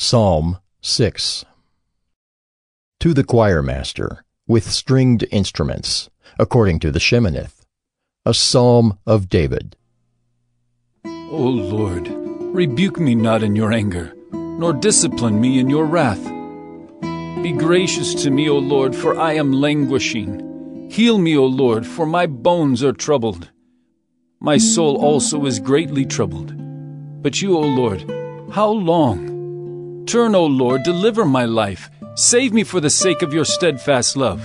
Psalm 6 To the choir master, with stringed instruments, according to the Sheminith, a psalm of David. O Lord, rebuke me not in your anger, nor discipline me in your wrath. Be gracious to me, O Lord, for I am languishing. Heal me, O Lord, for my bones are troubled. My soul also is greatly troubled. But you, O Lord, how long? Turn, O Lord, deliver my life. Save me for the sake of your steadfast love.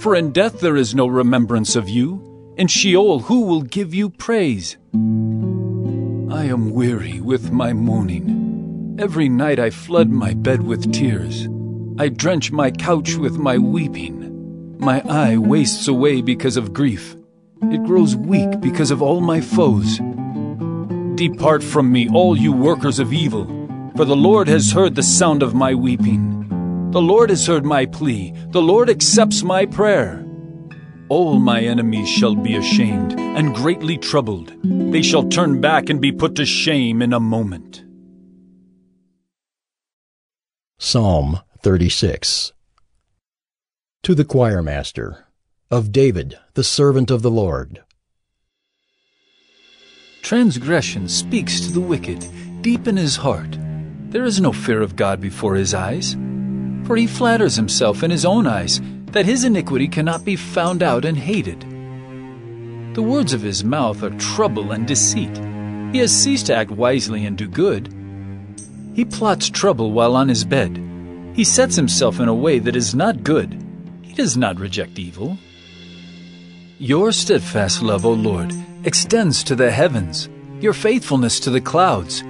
For in death there is no remembrance of you. In Sheol, who will give you praise? I am weary with my moaning. Every night I flood my bed with tears. I drench my couch with my weeping. My eye wastes away because of grief. It grows weak because of all my foes. Depart from me, all you workers of evil, for the Lord has heard the sound of my weeping. The Lord has heard my plea. The Lord accepts my prayer. All my enemies shall be ashamed and greatly troubled. They shall turn back and be put to shame in a moment. Psalm 36 To the choir master, of David, the servant of the Lord. Transgression speaks to the wicked deep in his heart. There is no fear of God before his eyes. For he flatters himself in his own eyes that his iniquity cannot be found out and hated. The words of his mouth are trouble and deceit. He has ceased to act wisely and do good. He plots trouble while on his bed. He sets himself in a way that is not good. He does not reject evil. Your steadfast love, O Lord, extends to the heavens, your faithfulness to the clouds.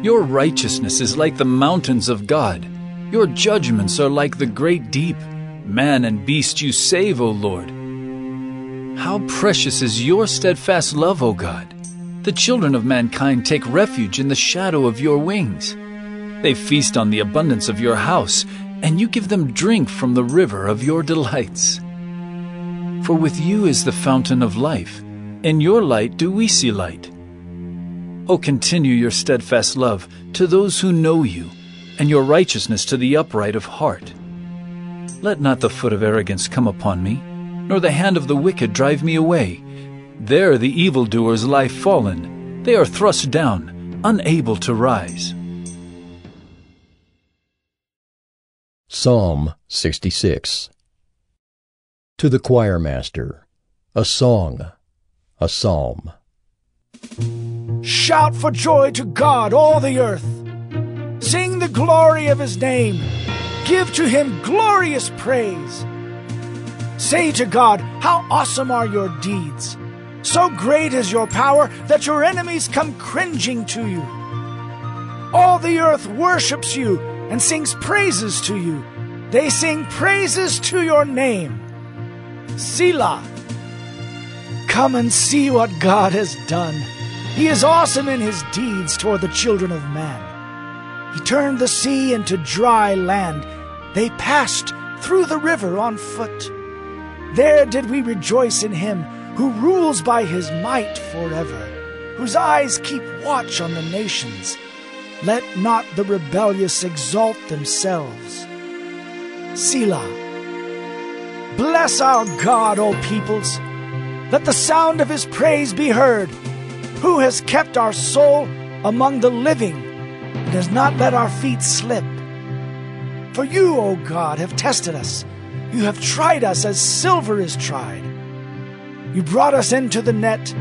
Your righteousness is like the mountains of God. Your judgments are like the great deep. Man and beast you save, O Lord. How precious is your steadfast love, O God! The children of mankind take refuge in the shadow of your wings. They feast on the abundance of your house, and you give them drink from the river of your delights. For with you is the fountain of life. In your light do we see light. O continue your steadfast love to those who know you, and your righteousness to the upright of heart. Let not the foot of arrogance come upon me, nor the hand of the wicked drive me away. There the evildoers lie fallen. They are thrust down, unable to rise. Psalm 66 To the choir master, a song, a psalm. Shout for joy to God, all the earth. Sing the glory of his name. Give to him glorious praise. Say to God, How awesome are your deeds! So great is your power that your enemies come cringing to you. All the earth worships you and sings praises to you. They sing praises to your name. Selah. Come and see what God has done. He is awesome in his deeds toward the children of man. He turned the sea into dry land. They passed through the river on foot. There did we rejoice in him who rules by his might forever, whose eyes keep watch on the nations. Let not the rebellious exalt themselves. Selah. Bless our God, O peoples. Let the sound of his praise be heard. Who has kept our soul among the living and has not let our feet slip? For you, O God, have tested us. You have tried us as silver is tried. You brought us into the net.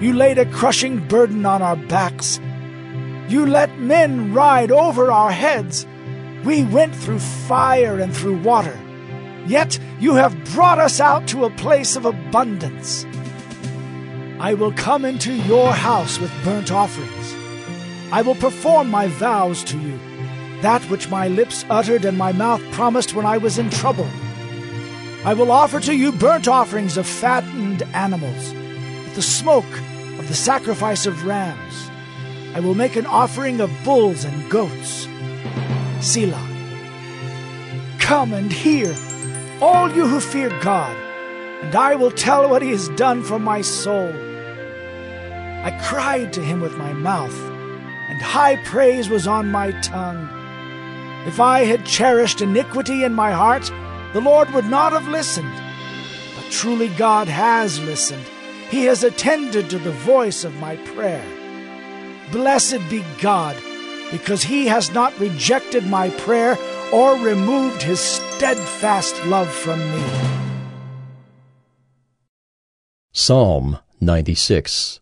You laid a crushing burden on our backs. You let men ride over our heads. We went through fire and through water. Yet you have brought us out to a place of abundance. I will come into your house with burnt offerings. I will perform my vows to you, that which my lips uttered and my mouth promised when I was in trouble. I will offer to you burnt offerings of fattened animals, with the smoke of the sacrifice of rams. I will make an offering of bulls and goats. Selah. Come and hear, all you who fear God, and I will tell what he has done for my soul. I cried to him with my mouth, and high praise was on my tongue. If I had cherished iniquity in my heart, the Lord would not have listened. But truly God has listened. He has attended to the voice of my prayer. Blessed be God, because he has not rejected my prayer or removed his steadfast love from me. Psalm 96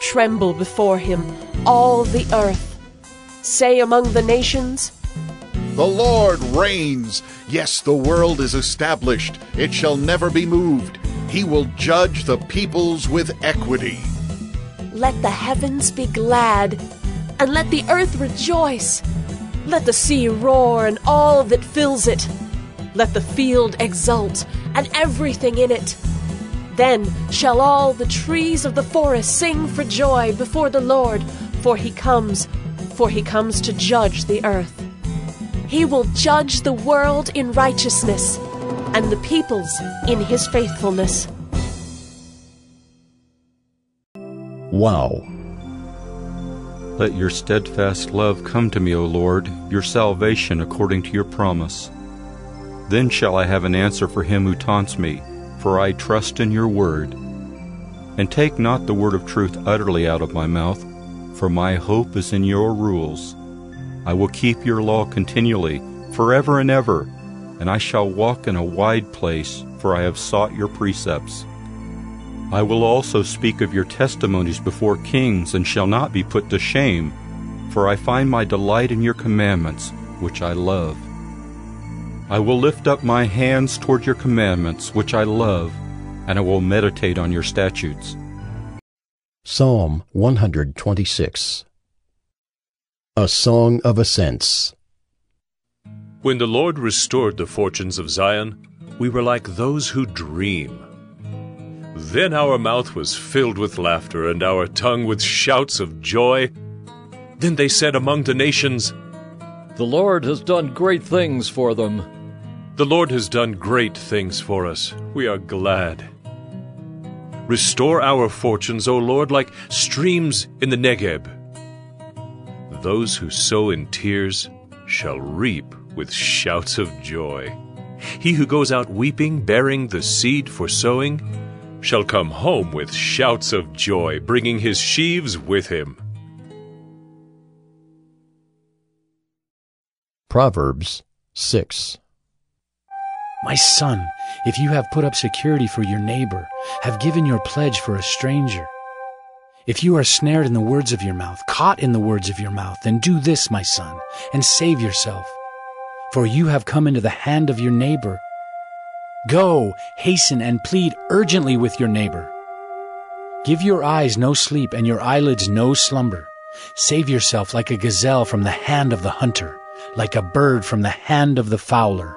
Tremble before him, all the earth. Say among the nations, The Lord reigns. Yes, the world is established. It shall never be moved. He will judge the peoples with equity. Let the heavens be glad, and let the earth rejoice. Let the sea roar and all that fills it. Let the field exult and everything in it. Then shall all the trees of the forest sing for joy before the Lord, for he comes, for he comes to judge the earth. He will judge the world in righteousness, and the peoples in his faithfulness. Waw. Let your steadfast love come to me, O Lord, your salvation according to your promise. Then shall I have an answer for him who taunts me, for I trust in your word. And take not the word of truth utterly out of my mouth, for my hope is in your rules. I will keep your law continually, forever and ever, and I shall walk in a wide place, for I have sought your precepts. I will also speak of your testimonies before kings, and shall not be put to shame, for I find my delight in your commandments, which I love. I will lift up my hands toward your commandments, which I love, and I will meditate on your statutes. Psalm 126 A Song of Ascents When the Lord restored the fortunes of Zion, we were like those who dream. Then our mouth was filled with laughter, and our tongue with shouts of joy. Then they said among the nations, The Lord has done great things for them. The Lord has done great things for us. We are glad. Restore our fortunes, O Lord, like streams in the Negeb. Those who sow in tears shall reap with shouts of joy. He who goes out weeping, bearing the seed for sowing, shall come home with shouts of joy, bringing his sheaves with him. Proverbs 6 My son, if you have put up security for your neighbor, have given your pledge for a stranger, if you are snared in the words of your mouth, caught in the words of your mouth, then do this, my son, and save yourself. For you have come into the hand of your neighbor. Go, hasten, and plead urgently with your neighbor. Give your eyes no sleep and your eyelids no slumber. Save yourself like a gazelle from the hand of the hunter, like a bird from the hand of the fowler.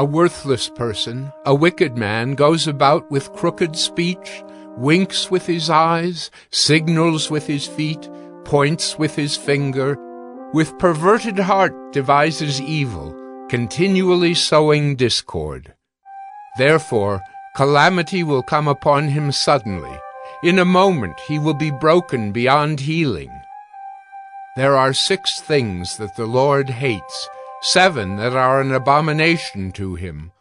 A worthless person, a wicked man, goes about with crooked speech, winks with his eyes, signals with his feet, points with his finger, with perverted heart devises evil, continually sowing discord. Therefore, calamity will come upon him suddenly. In a moment he will be broken beyond healing. There are six things that the Lord hates, seven that are an abomination to him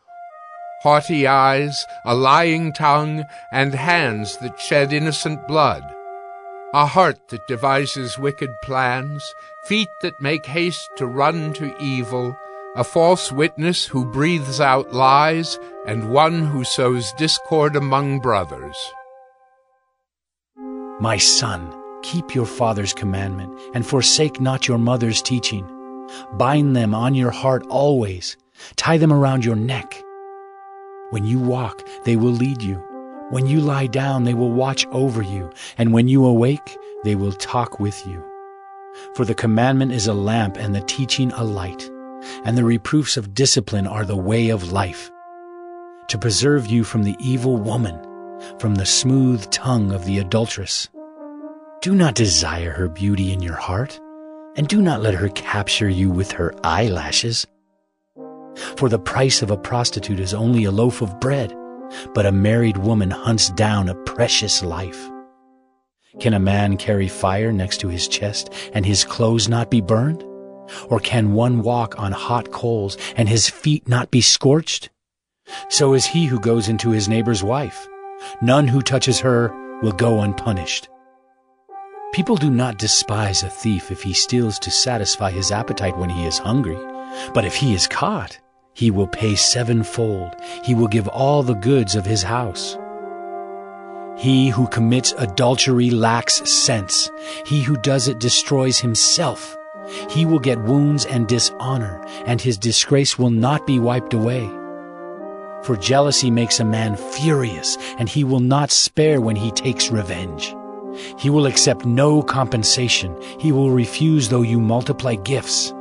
haughty eyes, a lying tongue, and hands that shed innocent blood, a heart that devises wicked plans, feet that make haste to run to evil, a false witness who breathes out lies, and one who sows discord among brothers. My son, keep your father's commandment, and forsake not your mother's teaching. Bind them on your heart always, tie them around your neck. When you walk, they will lead you. When you lie down, they will watch over you. And when you awake, they will talk with you. For the commandment is a lamp and the teaching a light. And the reproofs of discipline are the way of life. To preserve you from the evil woman, from the smooth tongue of the adulteress. Do not desire her beauty in your heart, and do not let her capture you with her eyelashes. For the price of a prostitute is only a loaf of bread, but a married woman hunts down a precious life. Can a man carry fire next to his chest and his clothes not be burned? Or can one walk on hot coals and his feet not be scorched? So is he who goes into his neighbor's wife. None who touches her will go unpunished. People do not despise a thief if he steals to satisfy his appetite when he is hungry. But if he is caught, he will pay sevenfold. He will give all the goods of his house. He who commits adultery lacks sense. He who does it destroys himself. He will get wounds and dishonor, and his disgrace will not be wiped away. For jealousy makes a man furious, and he will not spare when he takes revenge. He will accept no compensation. He will refuse though you multiply gifts.